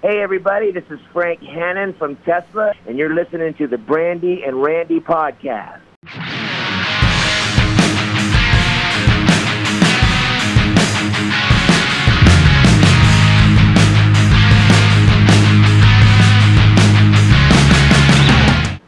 Hey, everybody, this is Frank Hannon from Tesla, and you're listening to the Brandi and Randy podcast.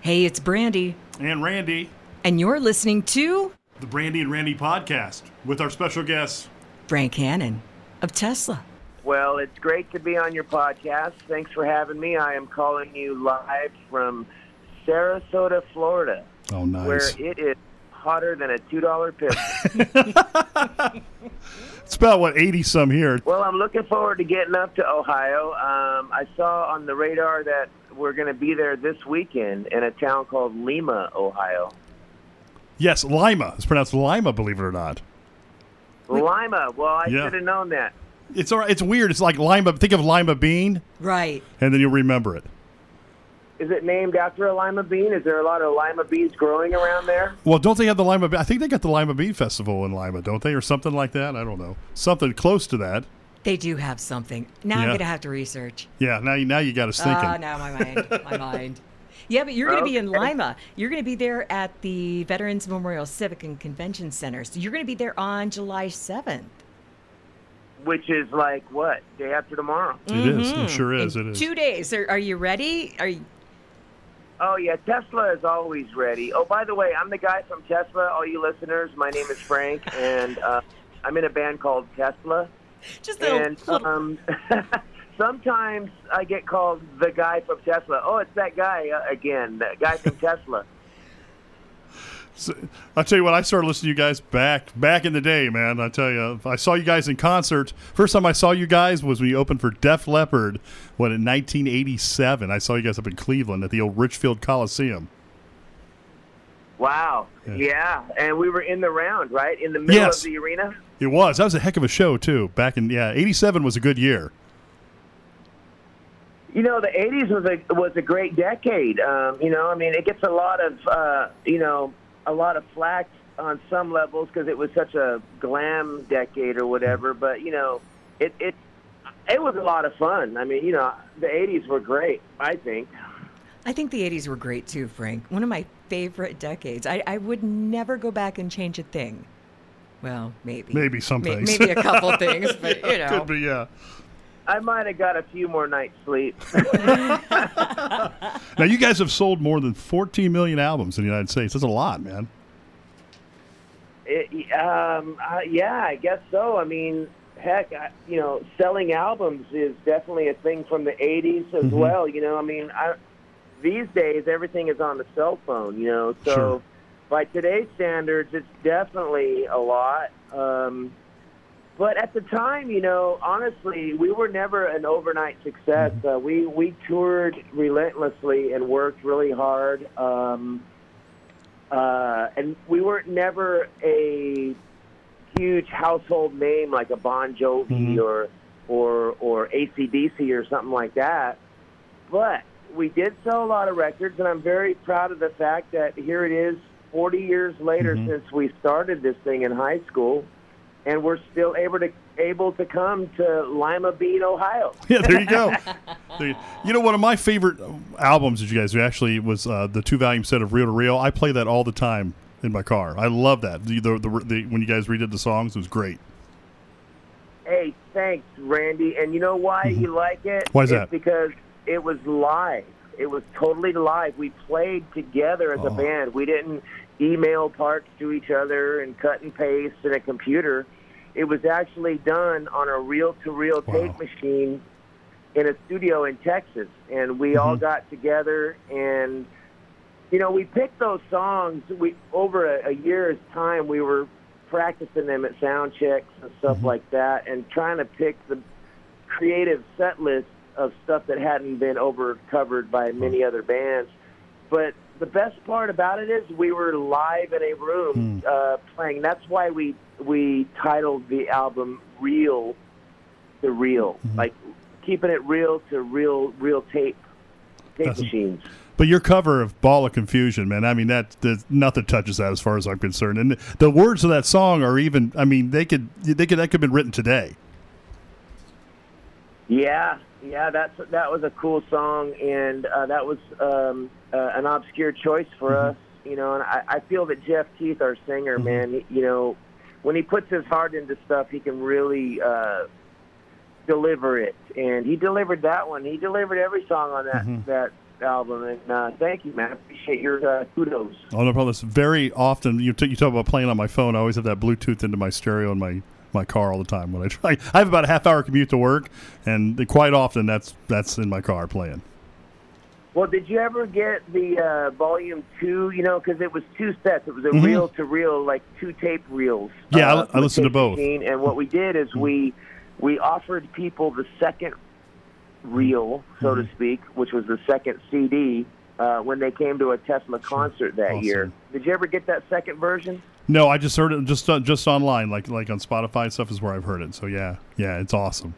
Hey, it's Brandi, And Randy, and you're listening to the Brandi and Randy podcast with our special guest. Frank Hannon of Tesla. Well, it's great to be on your podcast. Thanks for having me. I am calling you live from Sarasota, Florida, Oh, nice. where it is hotter than a $2 pistol. It's about, what, 80 some here. well, I'm looking forward to getting up to Ohio. Um, I saw on the radar that we're going to be there this weekend in a town called Lima, Ohio. Yes, Lima. It's pronounced Lima, believe it or not. Lima. Well, I Yeah. should have known that. It's all right. It's weird. It's like Lima. Think of Lima bean, Right. and then you'll remember it. Is it named after a lima bean? Is there a lot of lima beans growing around there? Well, don't they have the Lima? Be- I think they got the Lima Bean Festival in Lima, don't they, or something like that? I don't know. Something close to that. They do have something. Now I'm going to have to research. Yeah. Now you now you got us thinking. Ah, now my mind. My mind. Yeah, but you're going to be in Lima. You're going to be there at the Veterans Memorial Civic and Convention Center. So you're going to be there on July 7th. Which is like what? Day after tomorrow. It is. It sure is. In It is. Two days. Are, are you ready? Are you? Oh yeah, Tesla is always ready. Oh, by the way, I'm the guy from Tesla. All you listeners, my name is Frank, and uh, I'm in a band called Tesla. Just a little, And little- um, sometimes I get called the guy from Tesla. Oh, it's that guy uh, again, the guy from Tesla. So, I'll tell you what, I started listening to you guys back back in the day, man. I tell you, I saw you guys in concert. First time I saw you guys was when you opened for Def Leppard, what in 1987. I saw you guys up in Cleveland at the old Richfield Coliseum. Wow. Yeah. Yeah, and we were in the round, right in the middle Yes. of the arena. It was. That was a heck of a show too. Back in yeah, 87 was a good year. You know, the '80s was a was a great decade. Um, you know, I mean, it gets a lot of uh, you know a lot of flack on some levels because it was such a glam decade or whatever. But you know, it it it was a lot of fun. I mean, you know, the '80s were great. I think. I think the 80s were great too, Frank. One of my favorite decades. I, I would never go back and change a thing. Well, maybe. Maybe some May- things. Maybe a couple things, but you know. Could be yeah. I might have got a few more nights sleep. Now you guys have sold more than 14 million albums in the United States. That's a lot, man. It, um, uh, yeah, I guess so. I mean, heck, I, you know, selling albums is definitely a thing from the '80s as Mhm. well. You know, I mean, I, these days everything is on the cell phone. You know, so Sure. by today's standards, it's definitely a lot. Um, but at the time, you know, honestly, we were never an overnight success. Uh, we we toured relentlessly and worked really hard. Um, uh, and we weren't never a huge household name like a Bon Jovi Mhm. or or or ACDC or something like that. But we did sell a lot of records, and I'm very proud of the fact that here it is, 40 years later Mhm. since we started this thing in high school, and we're still able to able to come to Lima Bean, Ohio. Yeah, there you go. There you, you know, one of my favorite albums that you guys actually was uh, the two volume set of Real to Reel. I play that all the time in my car. I love that. The, the, the, the when you guys redid the songs, it was great. Hey, thanks, Randy. And you know why you like it? Mm-hmm. Why is it's that? Because it was live. It was totally live. We played together as Oh. a band. We didn't email parts to each other and cut and paste in a computer. It was actually done on a reel-to-reel tape machine in a studio in Texas, and we all Mhm. got together and you know we picked those songs. We over a, a year's time we were practicing them at sound checks and stuff Mhm. like that, and trying to pick the creative set list of stuff that hadn't been over covered by many other bands. But the best part about it is we were live in a room Hmm. uh, playing. That's why we we titled the album "Real to Reel," Mhm. like keeping it real to real, real tape tape That's- machines. But your cover of "Ball of Confusion," man, I mean that, that nothing touches that as far as I'm concerned. And the words of that song are even. I mean, they could they could that could have been written today. Yeah, yeah, that's that was a cool song, and uh, that was um, uh, an obscure choice for Mm-hmm. us. You know, and I, I feel that Jeff Keith, our singer, Mm-hmm. man, he- you know, when he puts his heart into stuff, he can really uh, deliver it, and he delivered that one. He delivered every song on that Mm-hmm. that album, and uh, thank you, man. I appreciate your uh, kudos. Oh no problem. It's very often you t- you talk about playing on my phone. I always have that Bluetooth into my stereo in my my car all the time when I try. I have about a half hour commute to work, and quite often that's that's in my car playing. Well, did you ever get the uh, volume two? You know, because it was two sets. It was a Mhm. reel to reel, like two tape reels. Yeah, I- uh, I a listened to both. machine. And what we did is we we offered people the second reel, so Mm-hmm. to speak, which was the second CD. Uh, when they came to a Tesla concert that Awesome. year, did you ever get that second version? No, I just heard it just uh, just online, like like on Spotify and stuff is where I've heard it. So yeah, yeah, it's awesome.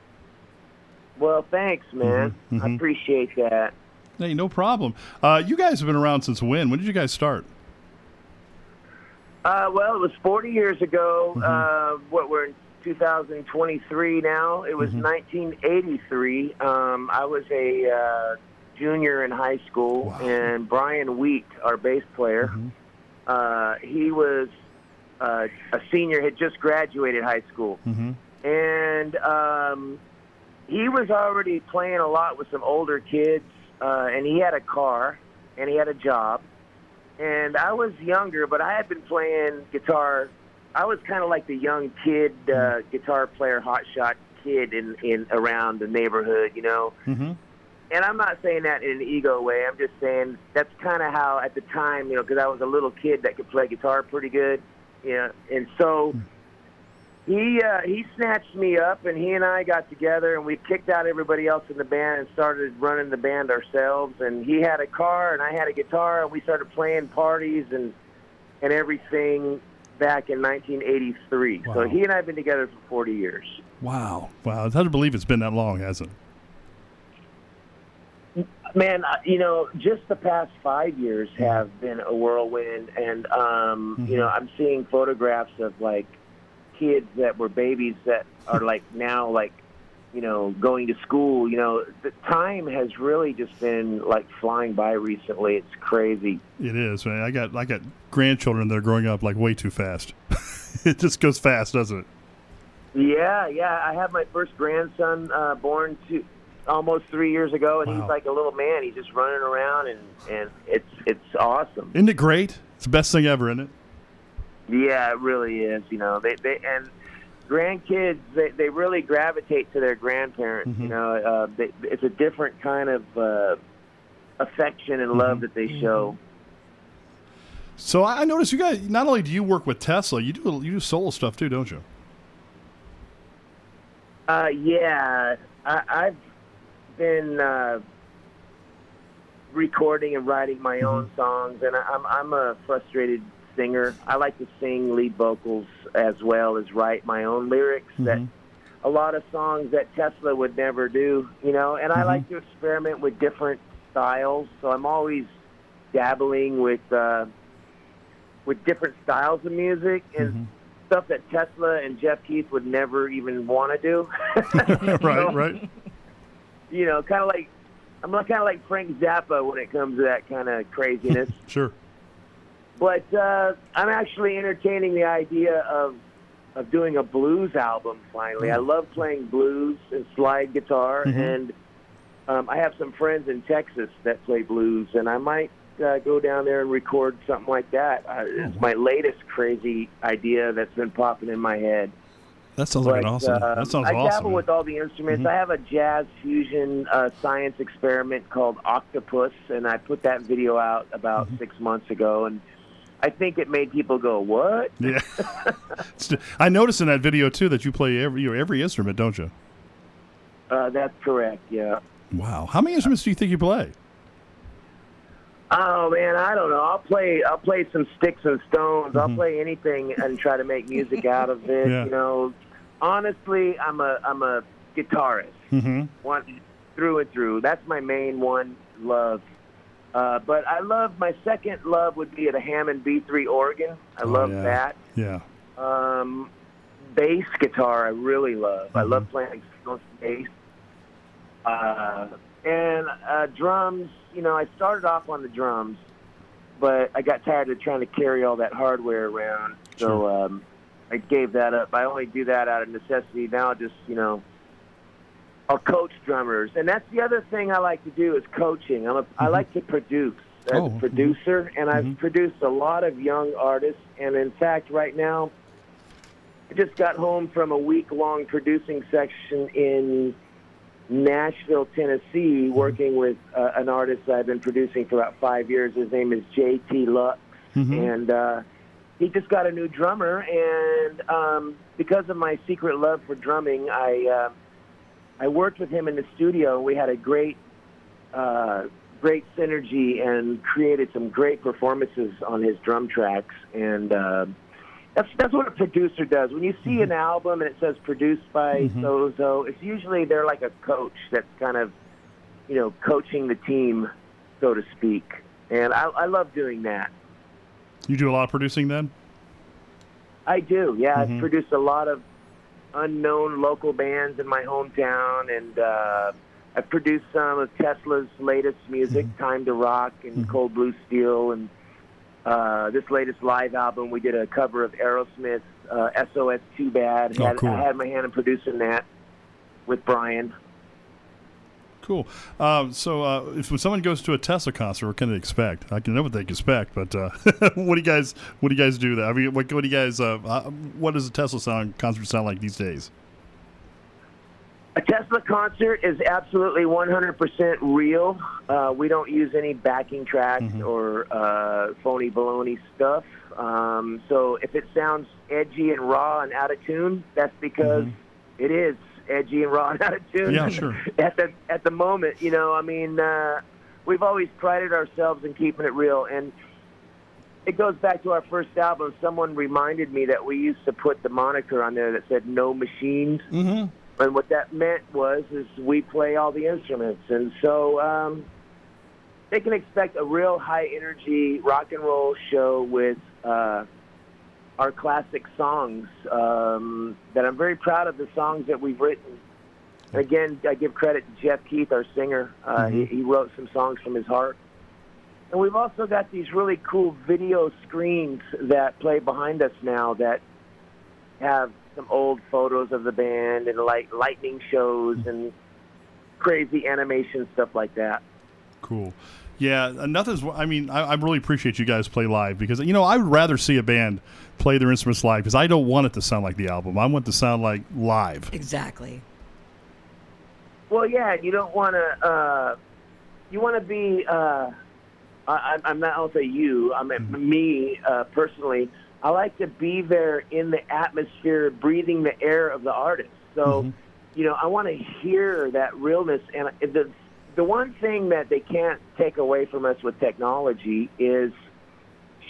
Well, thanks, man. Mhm, I appreciate that. Hey, no problem. Uh, you guys have been around since when? When did you guys start? Uh, well, it was 40 years ago. Mm-hmm. Uh, what we're in 2023 now. It was Mm-hmm. 1983. Um, I was a uh, junior in high school, Wow. and Brian Wheat, our bass player, Mm-hmm. uh, he was uh, a senior, had just graduated high school, Mm-hmm. and um, he was already playing a lot with some older kids, uh, and he had a car, and he had a job and I was younger, but I had been playing guitar. I was kind of like the young kid uh, guitar player, hotshot kid in in around the neighborhood, you know. Mm-hmm. And I'm not saying that in an ego way. I'm just saying that's kind of how at the time, you know, because I was a little kid that could play guitar pretty good, know. And so he uh, he snatched me up, and he and I got together, and we kicked out everybody else in the band and started running the band ourselves. And he had a car, and I had a guitar, and we started playing parties and and everything back in 1983. Wow. So he and I have been together for 40 years. Wow, wow! It's hard to believe it's been that long, hasn't it? Man, uh, you know, just the past five years have been a whirlwind, and um, you know, I'm seeing photographs of like kids that were babies that are like now like you know going to school. You know, the time has really just been like flying by recently. It's crazy. It is, man. I got I got grandchildren that are growing up like way too fast. it just goes fast, doesn't it? Yeah, yeah. I have my first grandson uh, born to almost three years ago, and Wow. he's like a little man. He's just running around, and and it's it's awesome. Isn't it great? It's the best thing ever, isn't it? Yeah, it really is. You know, they they and grandkids they they really gravitate to their grandparents. Mhm. You know, uh, they, it's a different kind of uh, affection and love that they show. So I I noticed you guys. Not only do you work with Tesla, you do you do solo stuff too, don't you? Uh, yeah, I, I've been uh, recording and writing my own songs, and I, I'm I'm a frustrated singer. I like to sing lead vocals as well as write my own lyrics. That Mhm. a lot of songs that Tesla would never do, you know. And I Mhm. like to experiment with different styles, so I'm always dabbling with uh, with different styles of music and Mhm. stuff that Tesla and Jeff Keith would never even want to do. Right, right. You know, kind of like I'm not kind of like Frank Zappa when it comes to that kind of craziness. Sure. but uh, I'm actually entertaining the idea of of doing a blues album. Finally, I love playing blues and slide guitar, Mhm. and um, I have some friends in Texas that play blues, and I might uh, go down there and record something like that. Uh, it's my latest crazy idea that's been popping in my head. That sounds like an awesome. uh, that sounds I awesome. dabble with all the instruments. Mhm. I have a jazz fusion uh, science experiment called Octopus, and I put that video out about Mm-hmm. six months ago, and I think it made people go, "What?" yeah. I noticed in that video too that you play every you know, every instrument, don't you? Uh, that's correct. Yeah. Wow. How many instruments do you think you play? Oh man, I don't know. I'll play. I'll play some sticks and stones. I'll Mhm. play anything and try to make music out of it. Yeah. You know, honestly, I'm a I'm a guitarist. Mm-hmm. one through and through. That's my main one love. Uh, but I love my second love would be at a Hammond B3 organ. I Oh, love yeah. that. Yeah. Um, bass guitar I really love. I Mhm. love playing bass. Uh, and uh, drums, you know, I started off on the drums, but I got tired of trying to carry all that hardware around. So Sure. um, I gave that up. I only do that out of necessity now. Just you know, I'll coach drummers, and that's the other thing I like to do is coaching. I'm a, I like to produce as Oh, a mhm. producer, and I've Mhm. produced a lot of young artists. And in fact, right now, I just got home from a week long producing section in Nashville, Tennessee, working with uh, an artist I've been producing for about five years. His name is JT Lux, Mhm. and uh, he just got a new drummer. And um, because of my secret love for drumming, I uh, I worked with him in the studio. We had a great uh, great synergy and created some great performances on his drum tracks. And uh, that's that's what a producer does. When you see an album and it says produced by Mhm. so so, it's usually they're like a coach that's kind of you know coaching the team, so to speak. And I, I love doing that. You do a lot of producing then? I do. Yeah, Mhm. I've produced a lot of unknown local bands in my hometown, and uh, I've produced some of Tesla's latest music, "Time to Rock" and Mhm. "Cold Blue Steel," and uh, this latest live album. We did a cover of Aerosmith's uh, "SOS Too Bad." Oh, had, cool. I had my hand in producing that with Brian. Cool. Um, so, uh, if someone goes to a Tesla concert, what can they expect? I can know what they can expect, but uh, what do you guys what do you guys do? There? I mean, what, what do you guys? Uh, uh, what does a Tesla sound concert sound like these days? A Tesla concert is absolutely 100% real. Uh, we don't use any backing tracks Mhm. or uh, phony baloney stuff. Um, so if it sounds edgy and raw and out of tune, that's because Mhm. it is edgy and raw and out of tune. Yeah, sure. at the at the moment, you know, I mean, uh, we've always prided ourselves in keeping it real, and it goes back to our first album. Someone reminded me that we used to put the moniker on there that said "No Machines." Mm-hmm. And what that meant was is we play all the instruments, and so um, they can expect a real high energy rock and roll show with uh, our classic songs. Um, that I'm very proud of the songs that we've written. And again, I give credit to Jeff Keith, our singer. Uh, Mhm. he, he wrote some songs from his heart. And we've also got these really cool video screens that play behind us now that have some old photos of the band and like lightning shows and crazy animation stuff like that. Cool. Yeah, uh, nothing's. I mean, I, I really appreciate you guys play live because you know I would rather see a band play their instruments live because I don't want it to sound like the album. I want it to sound like live. Exactly. Well, yeah, you don't want to. Uh, you want to be. Uh, I, I'm not. I'll say you. I mean me uh, personally. I like to be there in the atmosphere, breathing the air of the artist. So, Mhm. you know, I want to hear that realness. And the the one thing that they can't take away from us with technology is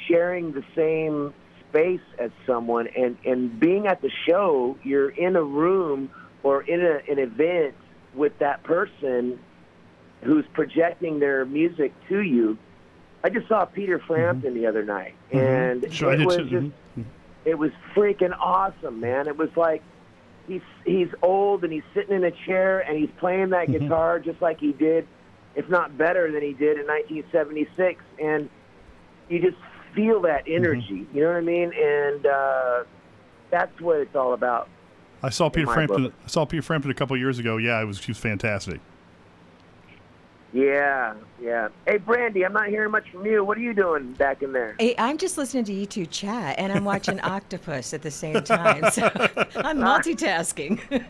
sharing the same space as someone and and being at the show. You're in a room or in a, an event with that person who's projecting their music to you. I just saw Peter Frampton the other night, and Mm-hmm. Sure, it was too. just Mhm. it was freaking awesome, man. It was like he's he's old and he's sitting in a chair and he's playing that Mhm. guitar just like he did, if not better than he did in 1976, and you just feel that Mm-hmm. energy. You know what I mean? And uh, that's what it's all about. I saw Peter Frampton. book. I saw Peter Frampton a couple years ago. Yeah, it was. He was fantastic. Yeah, yeah. Hey, Brandi, I'm not hearing much from you. What are you doing back in there? Hey, I'm just listening to you two chat, and I'm watching Octopus at the same time. So I'm multitasking.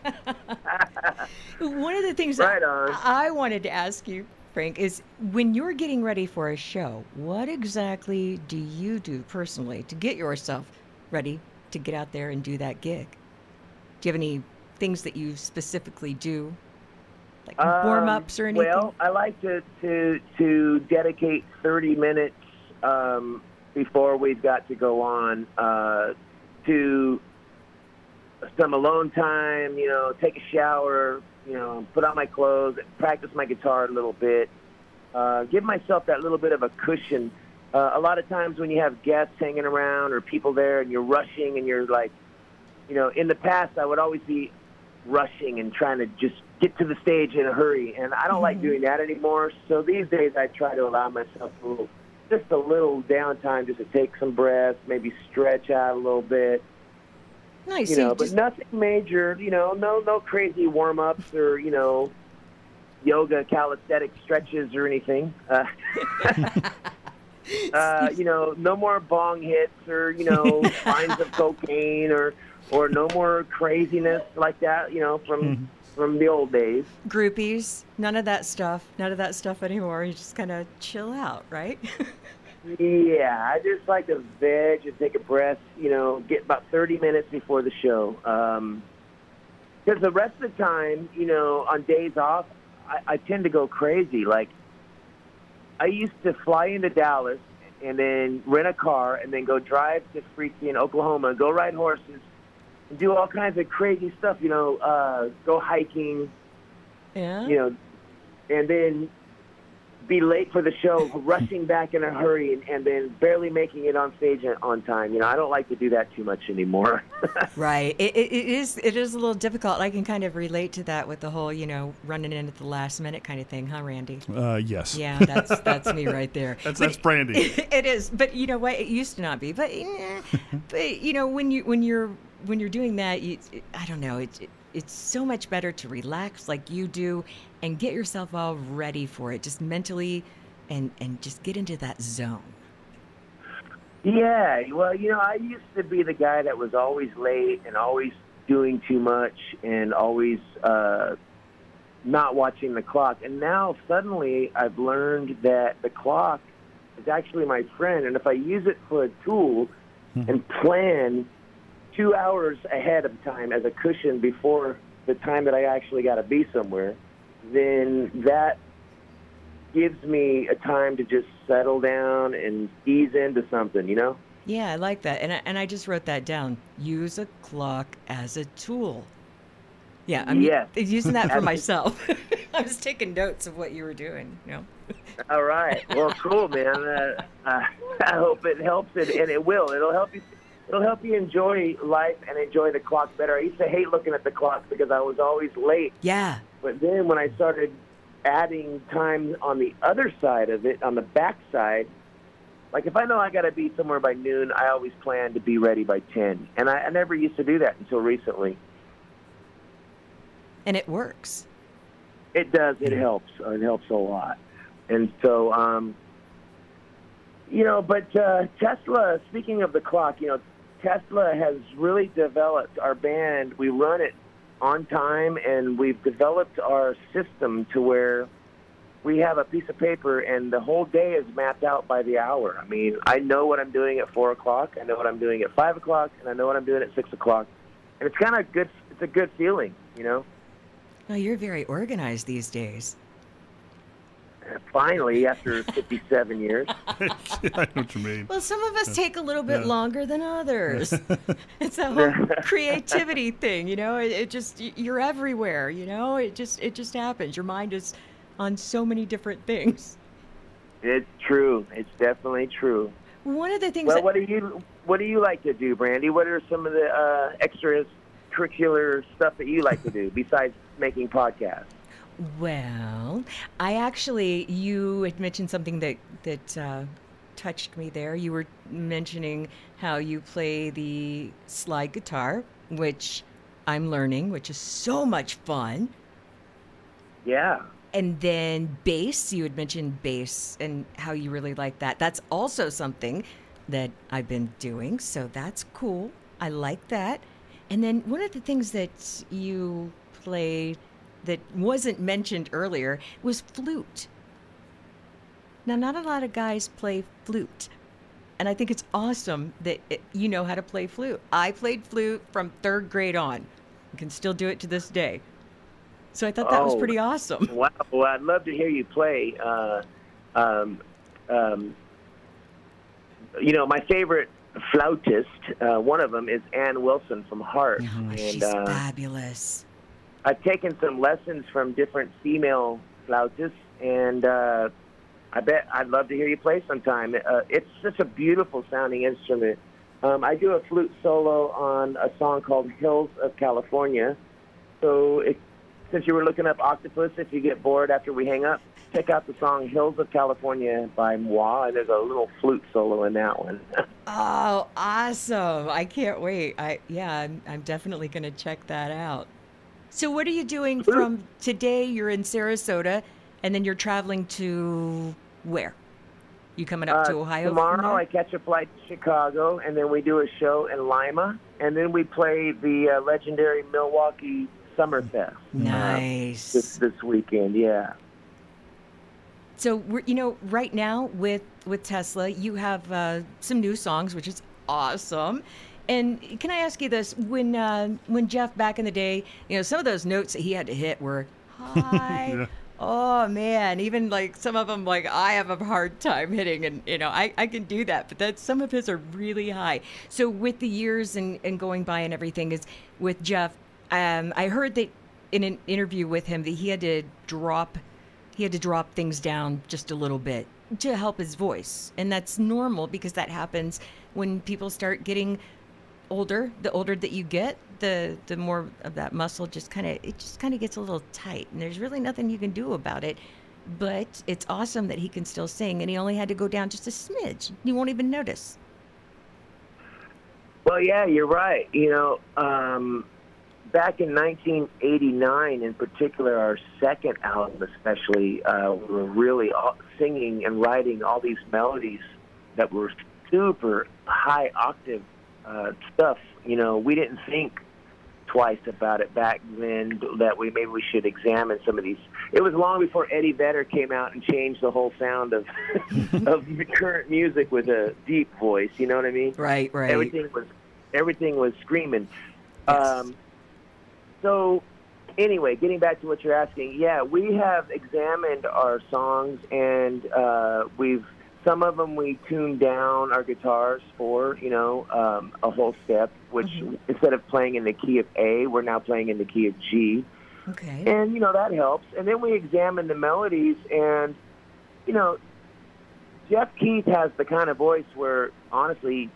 One of the things Right that. I wanted to ask you, Frank, is when you're getting ready for a show, what exactly do you do personally to get yourself ready to get out there and do that gig? Do you have any things that you specifically do, like warm ups or Um, anything? Well, I like to to to dedicate 30 minutes um, before we've got to go on uh, to some alone time. You know, take a shower. You know, put on my clothes, practice my guitar a little bit. Uh, give myself that little bit of a cushion. Uh, a lot of times when you have guests hanging around or people there and you're rushing and you're like, you know, in the past I would always be rushing and trying to just get to the stage in a hurry, and I don't like Mm-hmm. doing that anymore. So these days, I try to allow myself a little, just a little downtime, just to take some breaths, maybe stretch out a little bit, Nice. you so know, you but just- nothing major. You know, no no crazy warm ups or you know, yoga calisthenic stretches or anything. Uh, uh, you know, no more bong hits or you know lines of cocaine or or no more craziness like that. You know, from from the old days. groupies, none of that stuff. None of that stuff anymore. You just kind of chill out, right? Yeah, I just like to veg and take a breath. You know, get about thirty minutes before the show. Um, because the rest of the time, you know, on days off, I, I tend to go crazy. Like, I used to fly into Dallas and then rent a car and then go drive to freaking Oklahoma go ride horses do all kinds of crazy stuff. You know, uh, go hiking. yeah. You know, and then be late for the show, rushing back in a hurry, and, and then barely making it on stage on time. You know, I don't like to do that too much anymore. Right. It, it, it is. It is a little difficult. I can kind of relate to that with the whole, you know, running in at the last minute kind of thing, huh, Randy? Uh, yes. Yeah, that's that's me right there. That's But that's Brandi. it is, but you know what? It used to not be. But eh, but you know when you when you're when you're doing that, you, I don't know. It's it, it's so much better to relax like you do and get yourself all ready for it, just mentally, and and just get into that zone. Yeah, well, you know, I used to be the guy that was always late and always doing too much and always uh, not watching the clock. And now suddenly I've learned that the clock is actually my friend. And if I use it for a tool and plan two hours ahead of time as a cushion before the time that I actually got to be somewhere, then that gives me a time to just settle down and ease into something, you know? Yeah, I like that, and I, and I just wrote that down. Use a clock as a tool. Yeah, I'm Yes. using that for myself. I was taking notes of what you were doing. You know. All right. Well, cool, man. Uh, uh, I hope it helps, it, and it will. It'll help you. It'll help you enjoy life and enjoy the clock better. I used to hate looking at the clock because I was always late. Yeah. But then when I started adding time on the other side of it, on the back side, like if I know I got to be somewhere by noon, I always plan to be ready by 10. And I, I never used to do that until recently. And it works. It does. It helps. It helps a lot. And so, um, you know, but uh, Tesla, speaking of the clock, you know, Tesla has really developed our band. We run it on time, and we've developed our system to where we have a piece of paper, and the whole day is mapped out by the hour. I mean, I know what I'm doing at four o'clock. I know what I'm doing at five o'clock, and I know what I'm doing at six o'clock. And it's kind of good. It's a good feeling, you know. Oh, you're very organized these days. Finally, after 57 years. I know what you mean. Well, some of us take a little bit Yeah. longer than others. it's a whole creativity thing, you know. It, it just you're everywhere, you know. It just it just happens. Your mind is on so many different things. It's true. It's definitely true. One of the things Well, that, what do you what do you like to do, Brandi? What are some of the uh, extracurricular stuff that you like to do besides making podcasts? Well, I actually, you had mentioned something that that uh, touched me there. You were mentioning how you play the slide guitar, which I'm learning, which is so much fun. Yeah. And then bass, you had mentioned bass and how you really like that. That's also something that I've been doing, so that's cool. I like that. And then one of the things that you played that wasn't mentioned earlier was flute. Now, not a lot of guys play flute. And I think it's awesome that it, you know how to play flute. I played flute from third grade on. I can still do it to this day. So I thought that was Oh. pretty awesome. Wow. Well, I'd love to hear you play. Uh, um, um, you know, my favorite flautist, uh, one of them is Ann Wilson from Heart, Oh, and she's uh, fabulous. I've taken some lessons from different female flautists, and uh, I bet I'd love to hear you play sometime. Uh, it's such a beautiful sounding instrument. Um, I do a flute solo on a song called "Hills of California," so since you were looking up octopus, if you get bored after we hang up, check out the song "Hills of California" by Moi, and there's a little flute solo in that one. Oh, awesome. I can't wait. I yeah, I'm, I'm definitely going to check that out. So what are you doing from today? You're in Sarasota and then you're traveling to where? You coming up to Uh, Ohio from Tomorrow? I catch a flight to Chicago, and then we do a show in Lima, and then we play the uh, legendary Milwaukee Summerfest Nice. this this weekend. Yeah. So we're, you know, right now with with Tesla, you have uh, some new songs, which is awesome. And can I ask you this? When uh, when Jeff back in the day, you know, some of those notes that he had to hit were high. Yeah. Oh man, even like some of them, like I have a hard time hitting, and you know, I, I can do that, but that some of his are really high. So with the years and, and going by and everything, is with Jeff. Um, I heard that in an interview with him that he had to drop he had to drop things down just a little bit to help his voice. And that's normal because that happens when people start getting older. The older that you get, the the more of that muscle just kind of it just kind of gets a little tight and there's really nothing you can do about it. But it's awesome that he can still sing and he only had to go down just a smidge. You won't even notice. Well, yeah, you're right. You know, um, back in 1989, in particular, our second album, especially, uh, we were really all singing and writing all these melodies that were super high octave uh, stuff. You know, we didn't think twice about it back then that we maybe we should examine some of these. It was long before Eddie Vedder came out and changed the whole sound of of current music with a deep voice. You know what I mean? Right, right. everything was everything was screaming. Yes. Um, so anyway, getting back to what you're asking, yeah, we have examined our songs and uh, we've some of them we tuned down our guitars for, you know, um, a whole step. Which Mhm. instead of playing in the key of A, we're now playing in the key of G Okay. and you know that helps. And then we examine the melodies, and you know, Jeff Keith has the kind of voice where, honestly,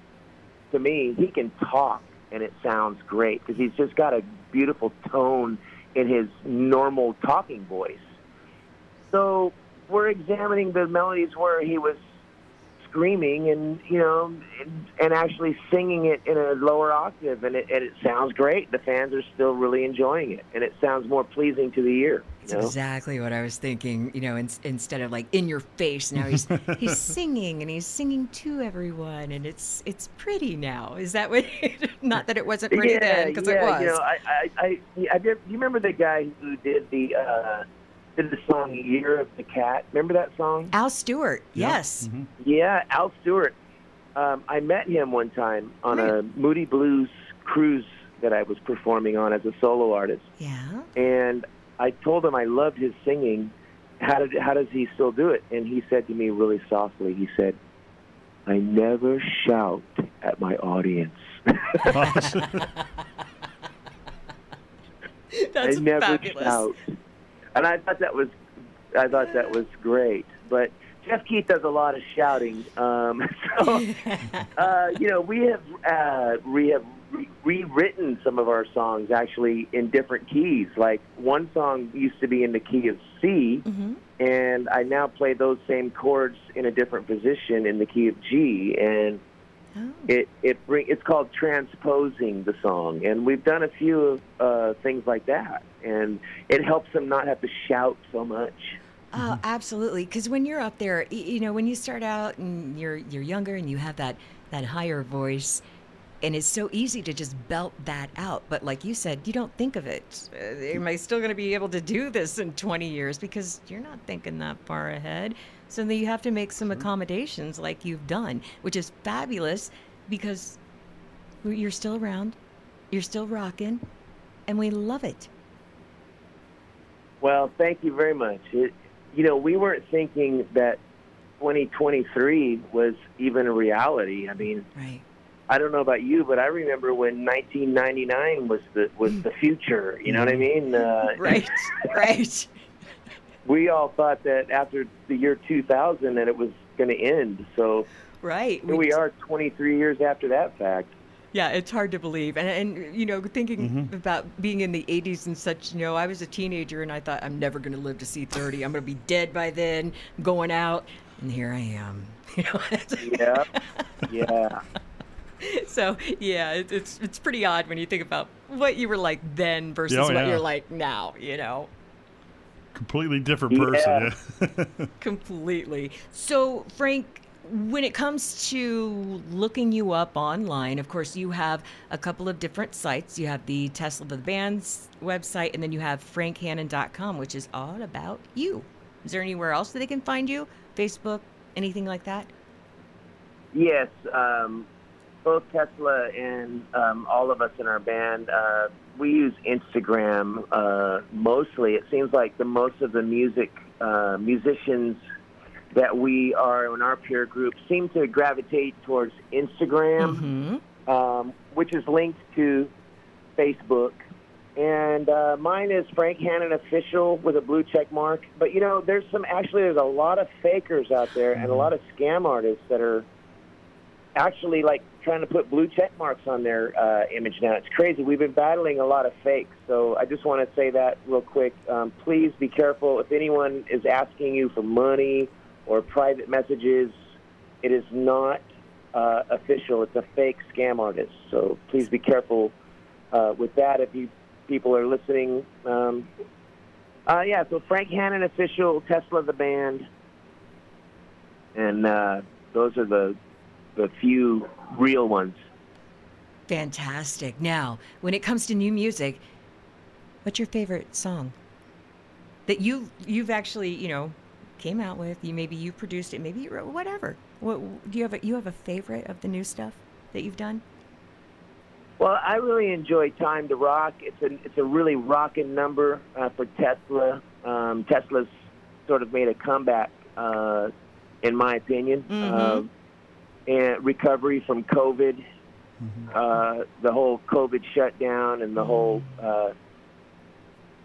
to me, he can talk and it sounds great because he's just got a beautiful tone in his normal talking voice. So we're examining the melodies where he was screaming and you know and, and actually singing it in a lower octave and it, and it sounds great the fans are still really enjoying it and it sounds more pleasing to the ear you know? exactly what I was thinking. You know, in, instead of like in your face, now he's he's singing and he's singing to everyone, and it's it's pretty now. Is that what? not that it wasn't pretty yeah, then, because yeah, it was. You know, I, I, I, I did, you remember the guy who did the uh, did the song "Year of the Cat"? Remember that song? Al Stewart, yes. Mhm. Yeah, Al Stewart. Um, I met him one time on a Moody Blues cruise that I was performing on as a solo artist, Yeah. and I told him I loved his singing. How did how does he still do it? And he said to me really softly, he said, "I never shout at my audience." That's I never fabulous. shout. And I thought that was, I thought that was great. But Jeff Keith does a lot of shouting. Um, so, uh, you know, we have uh, we have re- rewritten some of our songs actually in different keys. Like one song used to be in the key of C, hmm and I now play those same chords in a different position in the key of G, and Oh. it it bring it's called transposing the song, and we've done a few of uh, things like that, and it helps them not have to shout so much. Oh, absolutely. Because when you're up there, you know, when you start out and you're you're younger and you have that that higher voice, and it's so easy to just belt that out. But like you said, you don't think of it. Uh, am I still going to be able to do this in 20 years? Because you're not thinking that far ahead. So then you have to make some accommodations, like you've done, which is fabulous because you're still around, you're still rocking, and we love it. Well, thank you very much. It, you know, we weren't thinking that 2023 was even a reality. I mean, Right. I don't know about you, but I remember when 1999 was the was the future. You know what I mean? Uh, Right. right. We all thought that after the year 2000 that it was going to end. So Right. here we are 23 years after that fact. Yeah, it's hard to believe. And, and you know, thinking Mm-hmm. about being in the 80s and such, you know, I was a teenager and I thought, I'm never going to live to see 30. I'm going to be dead by then, going out. And here I am. You know, Yeah, yeah. so yeah, it, it's it's pretty odd when you think about what you were like then versus Oh, what you're like now. You know, Completely different person. Yeah. completely. So Frank, when it comes to looking you up online, of course you have a couple of different sites. You have the Tesla the Band's website, and then you have frankhannon.com, which is all about you. Is there anywhere else that they can find you? Facebook, anything like that? Yes, um, both Tesla and um, all of us in our band, uh, we use Instagram uh, mostly. It seems like the most of the music uh, musicians that we are in our peer group seem to gravitate towards Instagram, Mm-hmm. um, which is linked to Facebook. And uh, mine is Frank Hannon official with a blue check mark. But you know, there's some actually there's a lot of fakers out there and a lot of scam artists that are actually like trying to put blue check marks on their uh, image now. It's crazy. We've been battling a lot of fakes. So I just want to say that real quick. Um, please be careful. If anyone is asking you for money or private messages, it is not uh, official. It's a fake scam artist. So please be careful uh, with that. If you people are listening, um, uh, yeah. So Frank Hannon official, Tesla the band, and uh, those are the the few real ones. Fantastic. Now, when it comes to new music, what's your favorite song that you you've actually you know came out with? You maybe you produced it, maybe you wrote whatever. What do you have? A, you have a favorite of the new stuff that you've done? Well, I really enjoy "Time to Rock." It's a it's a really rocking number uh, for Tesla. Um, Tesla's sort of made a comeback, uh, in my opinion. Mhm. Um, and recovery from COVID, uh, the whole COVID shutdown, and the whole uh,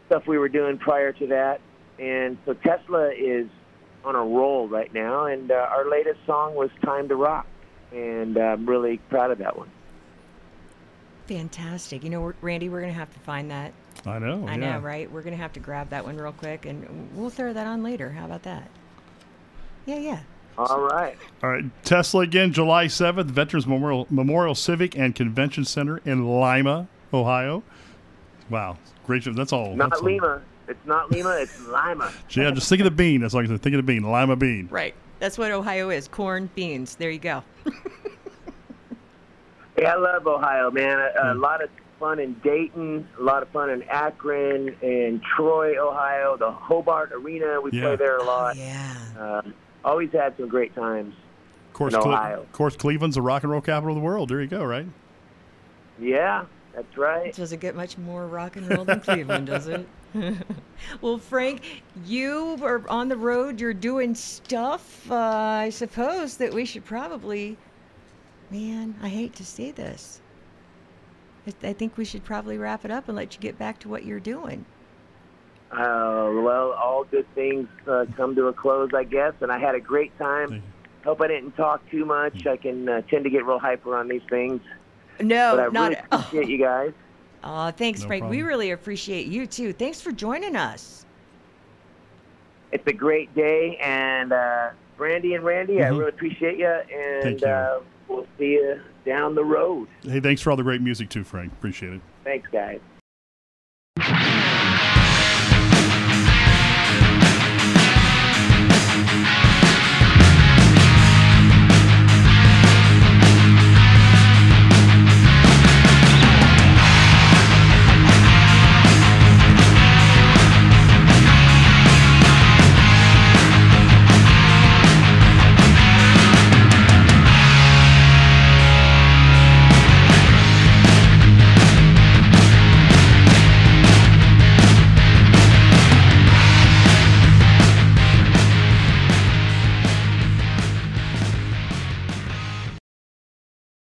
stuff we were doing prior to that. And so Tesla is on a roll right now. And uh, our latest song was "Time to Rock," and uh, I'm really proud of that one. Fantastic. You know, Randy, we're gonna have to find that. I know. I yeah. know, right? We're gonna have to grab that one real quick, and we'll throw that on later. How about that? Yeah, yeah. All right. All right, Tesla again, July 7th, Veterans Memorial, Memorial Civic and Convention Center in Lima, Ohio. Wow, great job. That's all. Not that's all. Lima. It's not Lima. It's Lima. Yeah, just think of the bean. That's like I said. Think of the bean, Lima bean. Right. That's what Ohio is. Corn, beans. There you go. Yeah, I love Ohio, man. A, a lot of fun in Dayton. A lot of fun in Akron and Troy, Ohio. The Hobart Arena. We Yeah. play there a Oh, lot. yeah. Um, always had some great times. Of course, In Cle- of course, Cleveland's the rock and roll capital of the world. There you go. Right. Yeah, that's right. It doesn't get much more rock and roll than Cleveland, does it? well, Frank, you are on the road. You're doing stuff. Uh, I suppose that we should probably. Man, I hate to say this. I- I think we should probably wrap it up and let you get back to what you're doing. Uh, well, all good things uh, come to a close, I guess. And I had a great time. Hope I didn't talk too much. I can uh, tend to get real hyper on these things. No, But I Oh, not. really appreciate you guys. Aw, thanks, No Frank. We really appreciate you too. Thanks for joining us. It's a great day, and uh, Brandi and Randy, I Mhm. really appreciate you, and Thank you. Uh, we'll see you down the road. Hey, thanks for all the great music too, Frank. Appreciate it. Thanks, guys.